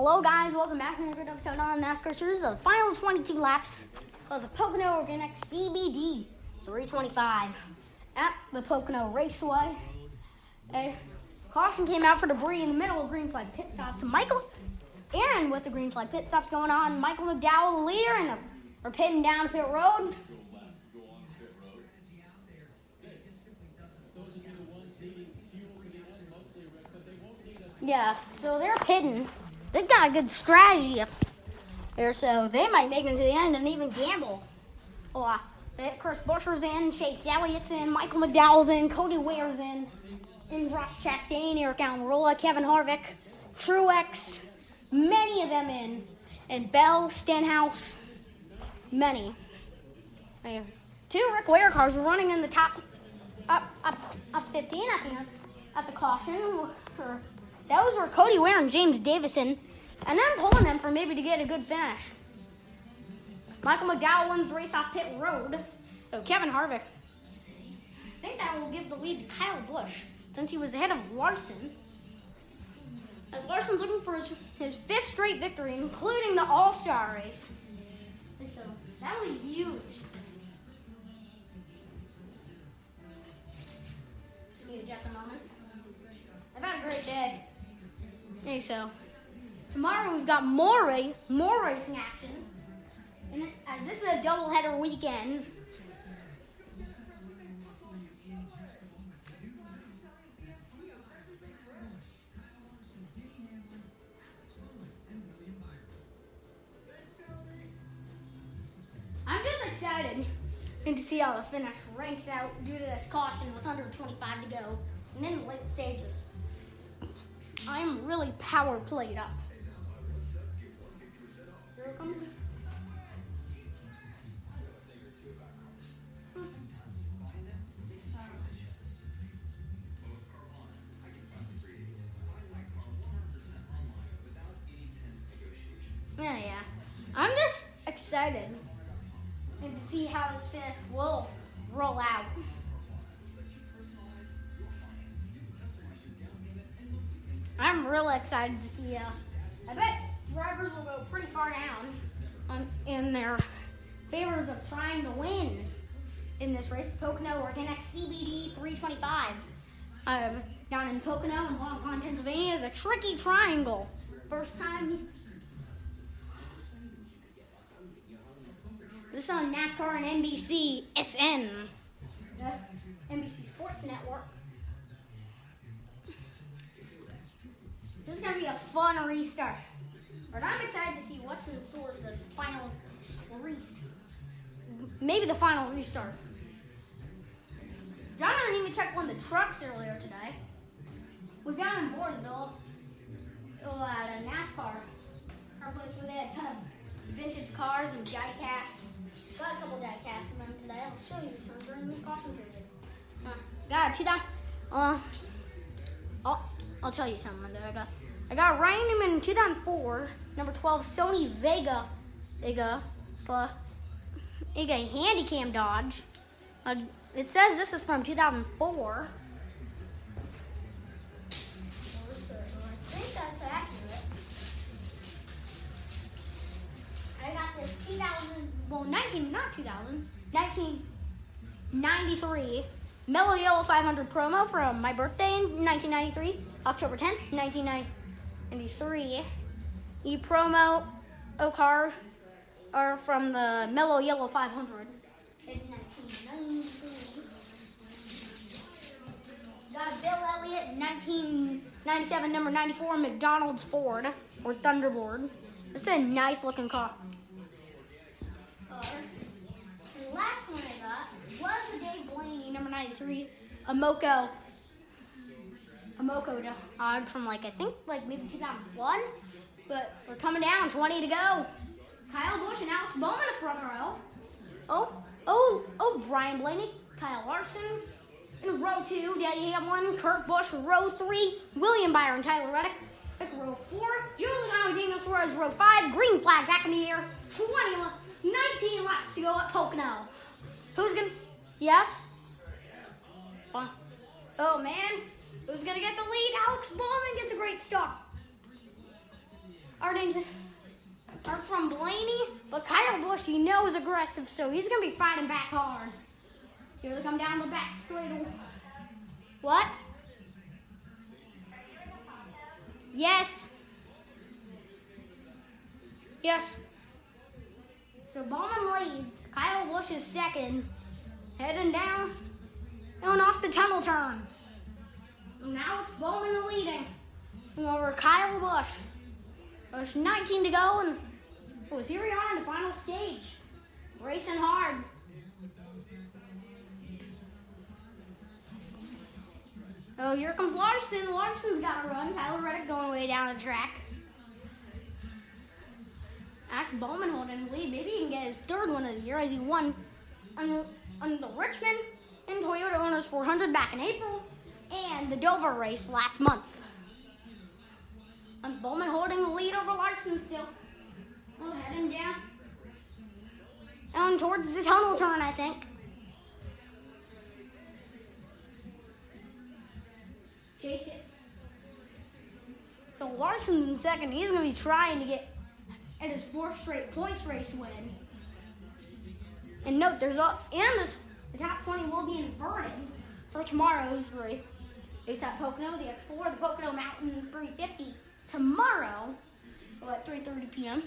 Hello, guys. Welcome back to another episode on NASCAR is The final 22 laps of the Pocono Organic CBD 325 at the Pocono Raceway. A caution came out for debris in the middle of green flag pit stops. Michael, and with the green flag pit stops going on, Michael McDowell, the leader, and are pitting down pit road. Yeah, so they're pitting. They've got a good strategy up there, so they might make it to the end and even gamble a lot. Chris Buescher's in, Chase Elliott's in, Michael McDowell's in, Cody Ware's in, and Josh Chastain, Aric Almirola, Kevin Harvick, Truex, many of them in, and Bell, Stenhouse, many. Two Rick Ware cars are running in the top, up, up, up 15 at the, at the caution. Those were Cody Ware and James Davison, and then pulling them for maybe to get a good finish. Michael McDowell wins race off pit road. So Kevin Harvick. I think that will give the lead to Kyle Busch since he was ahead of Larson. As Larson's looking for his, his fifth straight victory, including the All Star race. So that'll be huge. Okay, so tomorrow we've got more more racing action. And as this is a doubleheader weekend, I'm just excited and to see how the finish ranks out due to this caution with under 25 to go and then the late stages. I'm really power played up. Here it comes. Yeah, yeah. I'm just excited and to see how this finish will roll out. Really excited to see. Uh, I bet drivers will go pretty far down on, in their favors of trying to win in this race. Pocono Organic CBD 325 uh, down in Pocono in Long Pond, Pennsylvania. The Tricky Triangle. First time. This is on NASCAR and NBC SN. NBC Sports Network. This is gonna be a fun restart. But I'm excited to see what's in store for this final restart. Maybe the final restart. John didn't even check one of the trucks earlier today. Was down in Mooresville at a NASCAR, our place where they had a ton of vintage cars and diecasts. Got a couple diecasts in them today. I'll show you some during this caution period. Uh, got a 2000. Uh, I'll, tell you something I got. I got Ryan in 2004, number 12, Sony Vega, Vega, Sla, Vega Handycam Dodge. Uh, it says this is from 2004. I think that's accurate. I got this 2000, well, 19, not 2000, 1993 Mellow Yellow 500 promo from my birthday in 1993, October 10th, 1993. E promo car are from the Mellow Yellow 500 in 1993. Got a Bill Elliott 1997 number 94 McDonald's Ford or Thunderbird. This is a nice looking car. The last one I got was the Dave Blaney number 93 Amoco. Amoco Dodge from like I think like maybe 2001. But we're coming down, 20 to go. Kyle Busch and Alex Bowman in front row. Oh, oh, oh, Ryan Blaney, Kyle Larson, in row two, Denny Hamlin, Kurt Busch, row three, William Byron, Tyler Reddick, pick row four, Giuliano Daniel Suarez, row five, green flag back in the air, 20, 19 laps to go at Pocono. Who's gonna, yes? Fun. Oh man, who's gonna get the lead? Alex Bowman gets a great start. All Arlington are from Blaney, but Kyle Busch, you know, is aggressive, so he's gonna be fighting back hard. Here they come down the back straight. What? Yes. Yes. So Bowman leads. Kyle Busch is second. Heading down and off the tunnel turn. Now it's Bowman leading over Kyle Busch. There's 19 to go, and oh, here we are in the final stage. Racing hard. Oh, here comes Larson. Larson's got to run. Tyler Reddick going way down the track. Act Bowman holding the lead. Maybe he can get his third one of the year as he won on, on the Richmond and Toyota Owners 400 back in April and the Dover race last month. And Bowman holding the lead over Larson still. We'll head down. Down towards the tunnel turn, I think. It. So Larson's in second. He's going to be trying to get at his fourth straight points race win. And note, there's all and this the top 20 will be inverted for tomorrow's race. Based at Pocono, the Explorer, the Pocono Mountains 350 tomorrow well, at 3.30 p.m.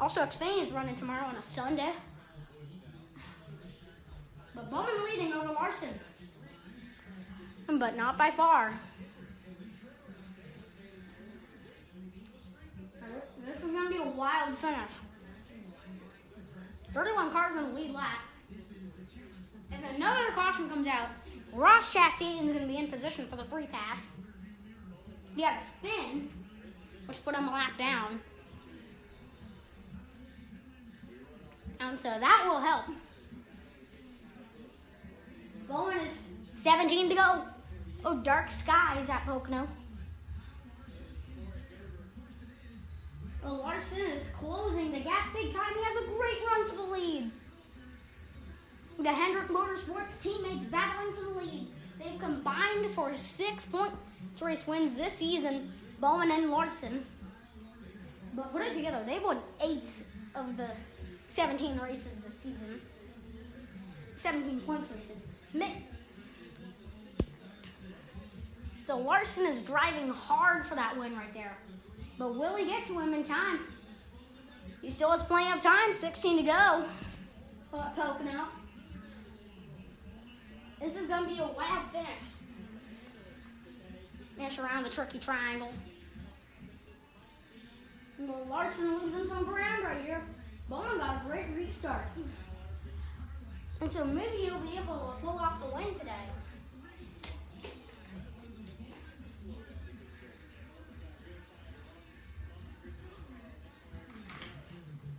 Also, Xfinity is running tomorrow on a Sunday. But Bowman leading over Larson. But not by far. This is going to be a wild finish. 31 cars in the lead lap. If another caution comes out, Ross Chastain is going to be in position for the free pass. He had a spin, which put him a lap down. And so that will help. Bowman is 17 to go. Oh, dark skies at Pocono. Well, Larson is closing the gap big time. He has a great run to the lead. The Hendrick Motorsports teammates battling for the lead. They've combined for six point race wins this season, Bowman and Larson. But put it together, they've won eight of the 17 races this season. 17 points races. So Larson is driving hard for that win right there. But will he get to him in time? He still has plenty of time, 16 to go. But Pocono. This is going to be a wild finish. Finish around the tricky triangle. Well, Larson losing some ground right here. Bowman got a great restart. And so maybe he'll be able to pull off the win today.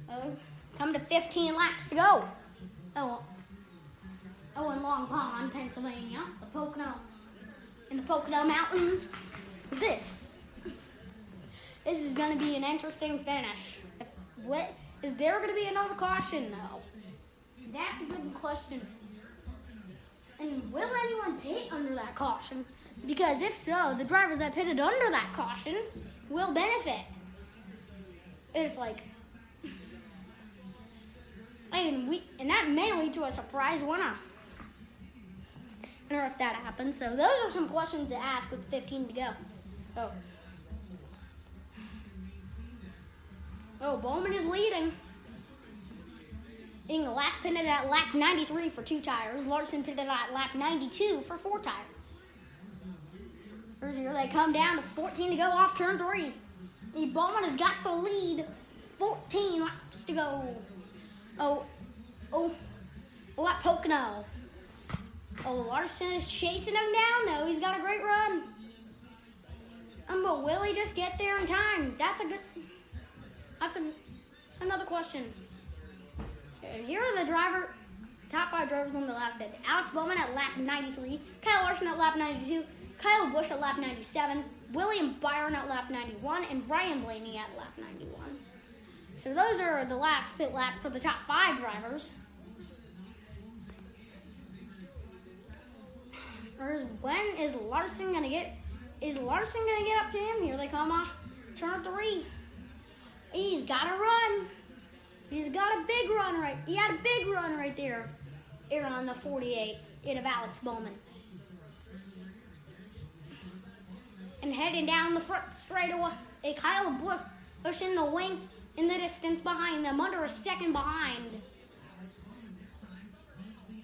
Oh, come to 15 laps to go. Oh, Long Pond, Pennsylvania, the Pocono, in the Pocono Mountains. This, this is going to be an interesting finish. If, what is there going to be another caution though? That's a good question. And will anyone pit under that caution? Because if so, the driver that pitted under that caution will benefit. If like and we and that may lead to a surprise winner if that happens. So those are some questions to ask with 15 to go. Oh. Oh, Bowman is leading. In the last pitted at lap 93 for two tires. Larson pitted at lap 92 for four tires. Here they come down to 14 to go off turn three. The Bowman has got the lead. 14 laps to go. Oh, oh, oh, at Pocono. Oh, Larson is chasing him down, though. He's got a great run. Um, but will he just get there in time? That's a good. That's a, another question. And here are the driver, top five drivers on the last bit. Alex Bowman at lap 93, Kyle Larson at lap 92, Kyle Busch at lap 97, William Byron at lap 91, and Ryan Blaney at lap 91. So those are the last pit lap for the top five drivers. Or is when is Larson gonna get? Is Larson gonna get up to him? Here they come off turn three. He's got to run. He's got a big run right. He had a big run right there. Here on the 48 in of Alex Bowman. And heading down the front straight away, a Kyle Busch in the wing in the distance behind them, under a second behind.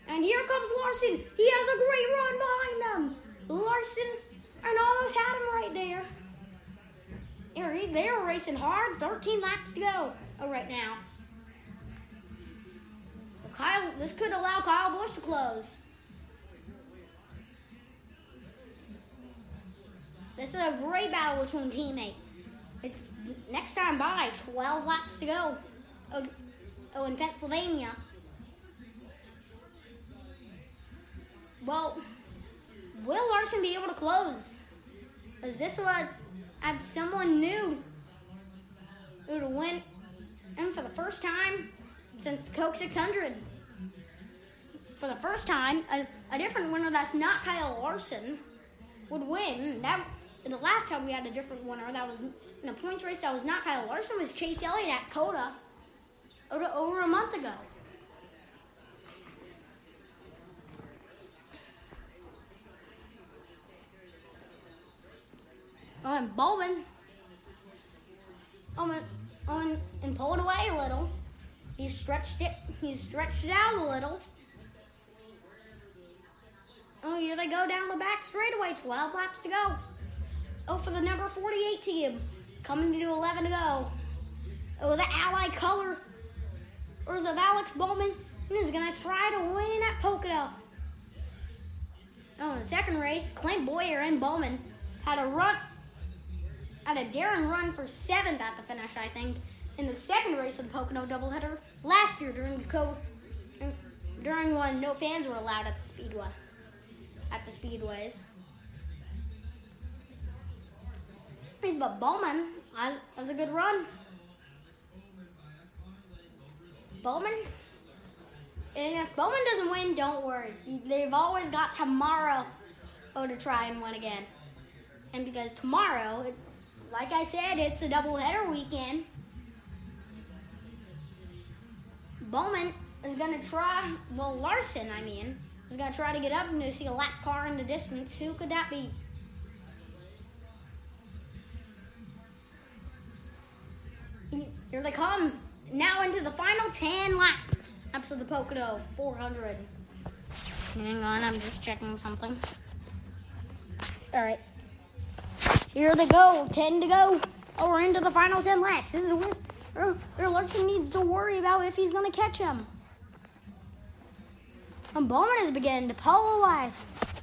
And here comes Larson. He has a great run behind them. Larson and almost had him right there. They are racing hard. 13 laps to go oh, right now. Kyle, this could allow Kyle Busch to close. This is a great battle between teammates. It's next time by 12 laps to go. Oh, oh in Pennsylvania. Well, will Larson be able to close? Is this what had someone new who to win and for the first time since the Coke 600? For the first time, a, a different winner that's not Kyle Larson would win. That the last time we had a different winner that was in a points race that was not Kyle Larson was Chase Elliott at over, over a month ago. Oh, and Bowman. Oh, and, pulled away a little. He stretched it. He stretched it out a little. Oh, here they go down the back straightaway. 12 laps to go. Oh, for the number 48 team. Coming to do 11 to go. Oh, the ally color Or is of Alex Bowman is going to try to win at Pocono. Oh, in the second race, Clint Bowyer and Bowman had a run, had a daring run for seventh at the finish, I think, in the second race of the Pocono doubleheader last year during the code, during when no fans were allowed at the speedway, at the speedways. But Bowman has, has a good run. Bowman, and if Bowman doesn't win, don't worry. They've always got tomorrow oh, to try and win again. And because tomorrow, like I said, it's a doubleheader weekend. Bowman is going to try, well, Larson, I mean, is going to try to get up and to see a lap car in the distance. Who could that be? Here they come. Now into the final 10 lap. laps of the Pocono 400. Hang on, I'm just checking something. All right. Here they go. 10 to go. Oh, we're into the final 10 laps. This is where, Larson needs to worry about if he's going to catch him. And Bowman is beginning to pull away.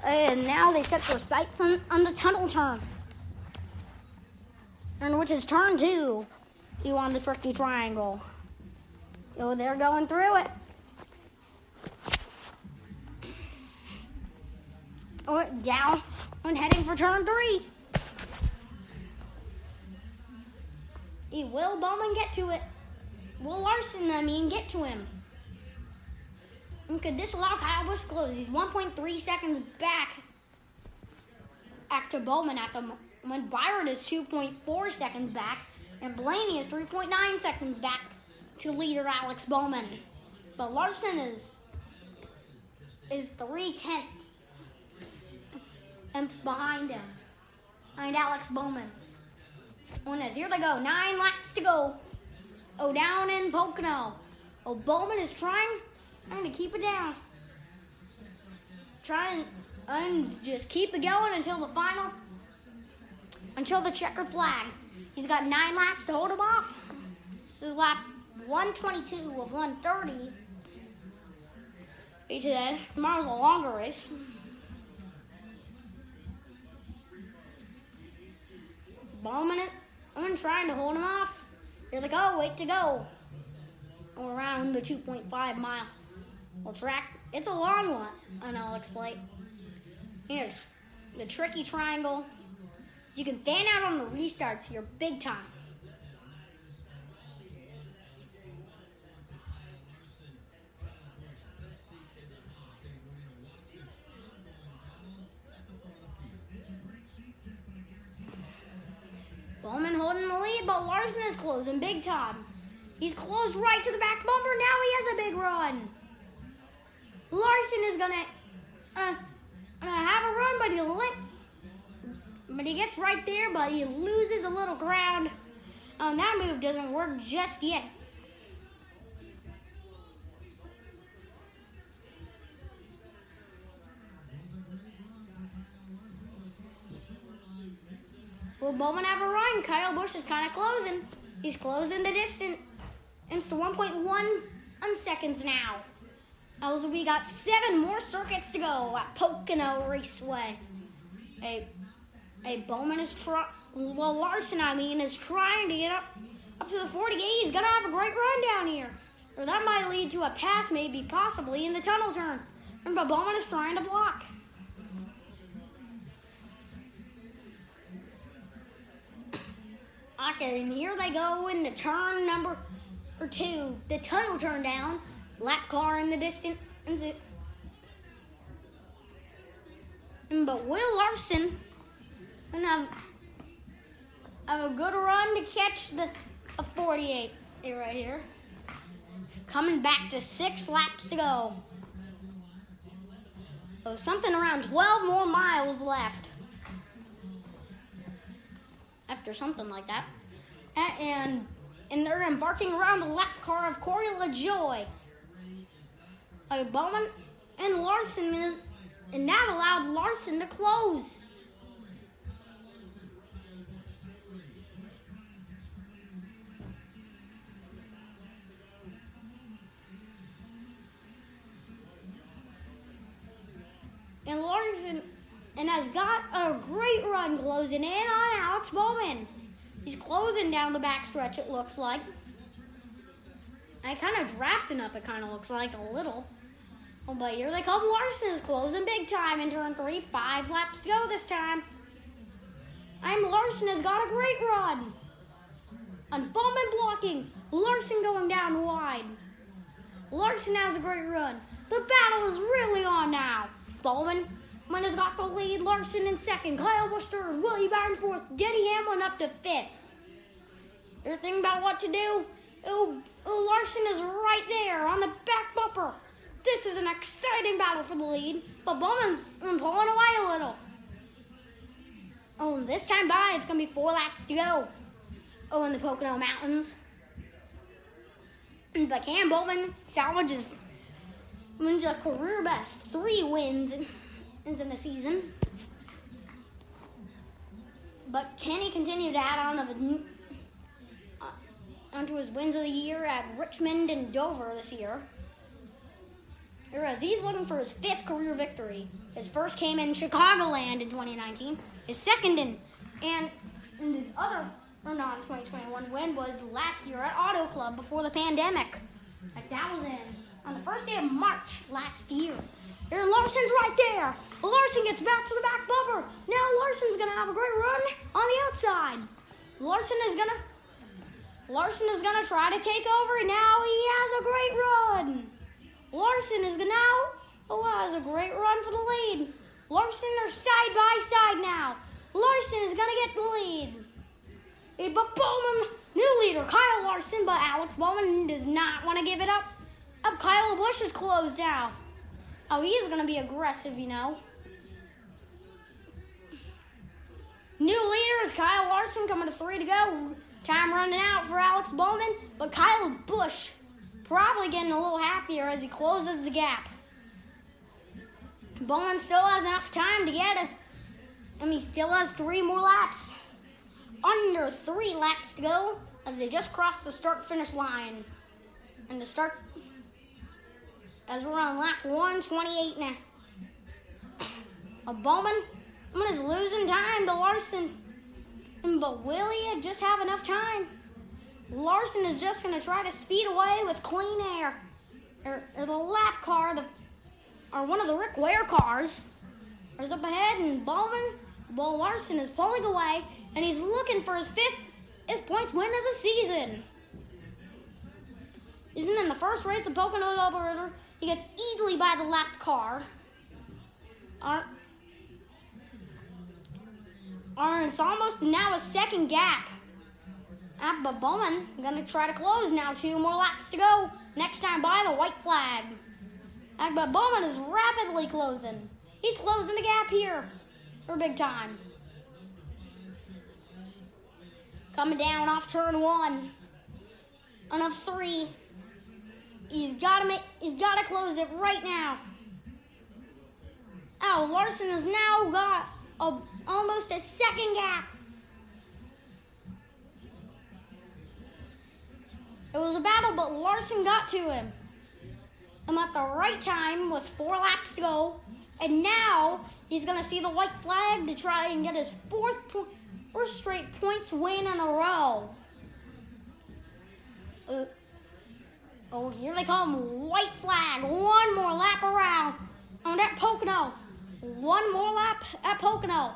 And now they set their sights on, on the tunnel turn. And which is turn two. You on the tricky triangle. Oh, they're going through it. Oh, down and heading for turn three. He will Bowman get to it. Will Larson, I mean, get to him. And could this allow Kyle Busch close? He's 1.3 seconds back. after Bowman at the when Byron is 2.4 seconds back. And Blaney is 3.9 seconds back to leader Alex Bowman. But Larson is is three tenths behind him. Behind Alex Bowman. One is here they go. Nine laps to go. Oh, down in Pocono. Oh, Bowman is trying. I'm gonna keep it down. Trying and just keep it going until the final, until the checker flag. He's got nine laps to hold him off. This is lap 122 of 130. Today. Tomorrow's a longer race. Bombing it. I'm trying to hold him off. Here they go. Wait to go. Around the 2.5 mile well, track. It's a long one, and I'll explain. Here's the tricky triangle you can fan out on the restarts here big time. Bowman holding the lead but Larson is closing big time. He's closed right to the back bumper. Now he has a big run. Larson is gonna, uh, gonna have a run, but he but he gets right there, but he loses a little ground. Um, that move doesn't work just yet. Will Bowman have a run? Kyle Busch is kind of closing. He's closing the distance. It's to 1.1 seconds now. As we got seven more circuits to go at Pocono Raceway. A, a Bowman is trying, well, Larson, I mean, is trying to get up, up to the 48. He's going to have a great run down here. Or that might lead to a pass, maybe, possibly, in the tunnel turn. But Bowman is trying to block. And here they go in the turn number two. The tunnel turned down. Lap car in the distance. But Will Larson and have a good run to catch the a 48 right here. Coming back to six laps to go. So something around 12 more miles left. After something like that. And and they're embarking around the lap car of Corey LaJoie. Uh, Bowman and Larson, and that allowed Larson to close. And Larson and has got a great run closing in on Alex Bowman. He's closing down the backstretch, it looks like. And kind of drafting up, it kind of looks like a little. Oh, but here they come. Larson is closing big time in turn three. Five laps to go this time. I'm Larson has got a great run. On Bowman blocking. Larson going down wide. Larson has a great run. The battle is really on now. Bowman Has got the lead. Larson in second. Kyle Busch third. Willie Byron fourth. Denny Hamlin up to fifth. You're thinking about what to do? Oh, Larson is right there on the back bumper. This is an exciting battle for the lead, but Bowman pulling away a little. Oh, this time by, it's going to be four laps to go. Oh, in the Pocono Mountains. But Cam Bowman salvages a career best three wins into the season. But can he continue to add on of a uh, onto his wins of the year at Richmond and Dover this year. Whereas he's looking for his fifth career victory. His first came in Chicagoland in 2019. His second in and, his other or not 2021 win was last year at Auto Club before the pandemic. Like that was in on the first day of March last year. Aaron Larson's right there. Larson gets back to the back bumper. Now Larson's gonna have a great run on the outside. Larson is gonna Larson is to try to take over. Now he has a great run. Larson is gonna now oh, has a great run for the lead. Larson are side by side now. Larson is to get the lead. Hey, but Bowman, new leader, Kyle Larson, but Alex Bowman does not want to give it up. Up, Kyle Busch is closed now. Oh, he's going to be aggressive, you know. New leader is Kyle Larson coming to three to go. Time running out for Alex Bowman, but Kyle Busch probably getting a little happier as he closes the gap. Bowman still has enough time to get it. and he still has three more laps. Under three laps to go as they just crossed the start finish line. And the start, as we're on lap 128 now. A Bowman, Bowman is losing time to Larson. But will he just have enough time? Larson is just going to try to speed away with clean air. Or, or the lap car, the, or one of the Rick Ware cars, is up ahead, and Bowman, well, Larson is pulling away, and he's looking for his fifth, his points win of the season. Isn't in the first race of Pocono Double River, he gets easily by the lap car. Aren't it's almost now a second gap. But Bowman gonna try to close now. Two more laps to go. Next time by the white flag. But Bowman is rapidly closing. He's closing the gap here for big time. Coming down off turn one. On a three. He's gotta make he's gotta close it right now. Oh, Larson has now got a, almost a second gap. It was a battle, but Larson got to him. I'm at the right time with four laps to go. And now he's to see the white flag to try and get his fourth, fourth straight points win in a row. Uh, oh, here they come. White flag. One more lap around. On that Pocono. One more lap at Pocono.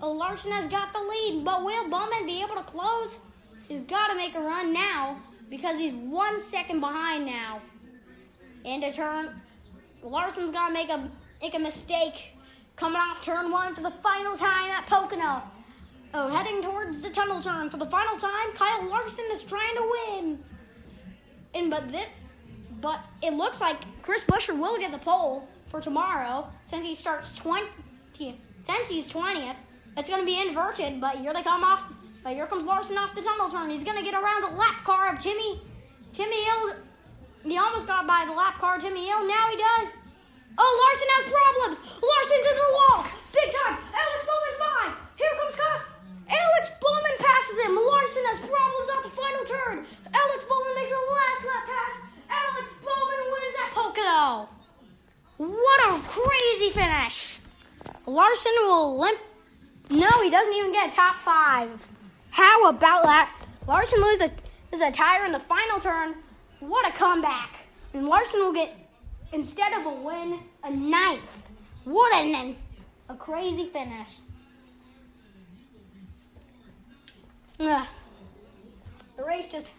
Oh, Larson has got the lead, but will Bowman be able to close? He's got to make a run now because he's one second behind now. And a turn, Larson's got to make a make a mistake coming off turn one for the final time at Pocono. Oh, heading towards the tunnel turn for the final time. Kyle Larson is trying to win. And but this, but it looks like Chris Buescher will get the pole for tomorrow since he starts 20 since he's 20th. It's going to be inverted, but here they come off. But here comes Larson off the tunnel turn. He's going to get around the lap car of Timmy. Timmy Hill. He almost got by the lap car of Timmy Hill. Now he does. Oh, Larson has problems. Larson's into the wall. Big time. Alex Bowman's by. Here comes Kyle. Passes. Larson has problems off the final turn. Alex Bowman makes a last lap pass. Alex Bowman wins at Pocono. What a crazy finish. Larson will limp. No, he doesn't even get top five. How about that? Larson loses a, a tire in the final turn. What a comeback. And Larson will get, instead of a win, a ninth. What an, a crazy finish. The race just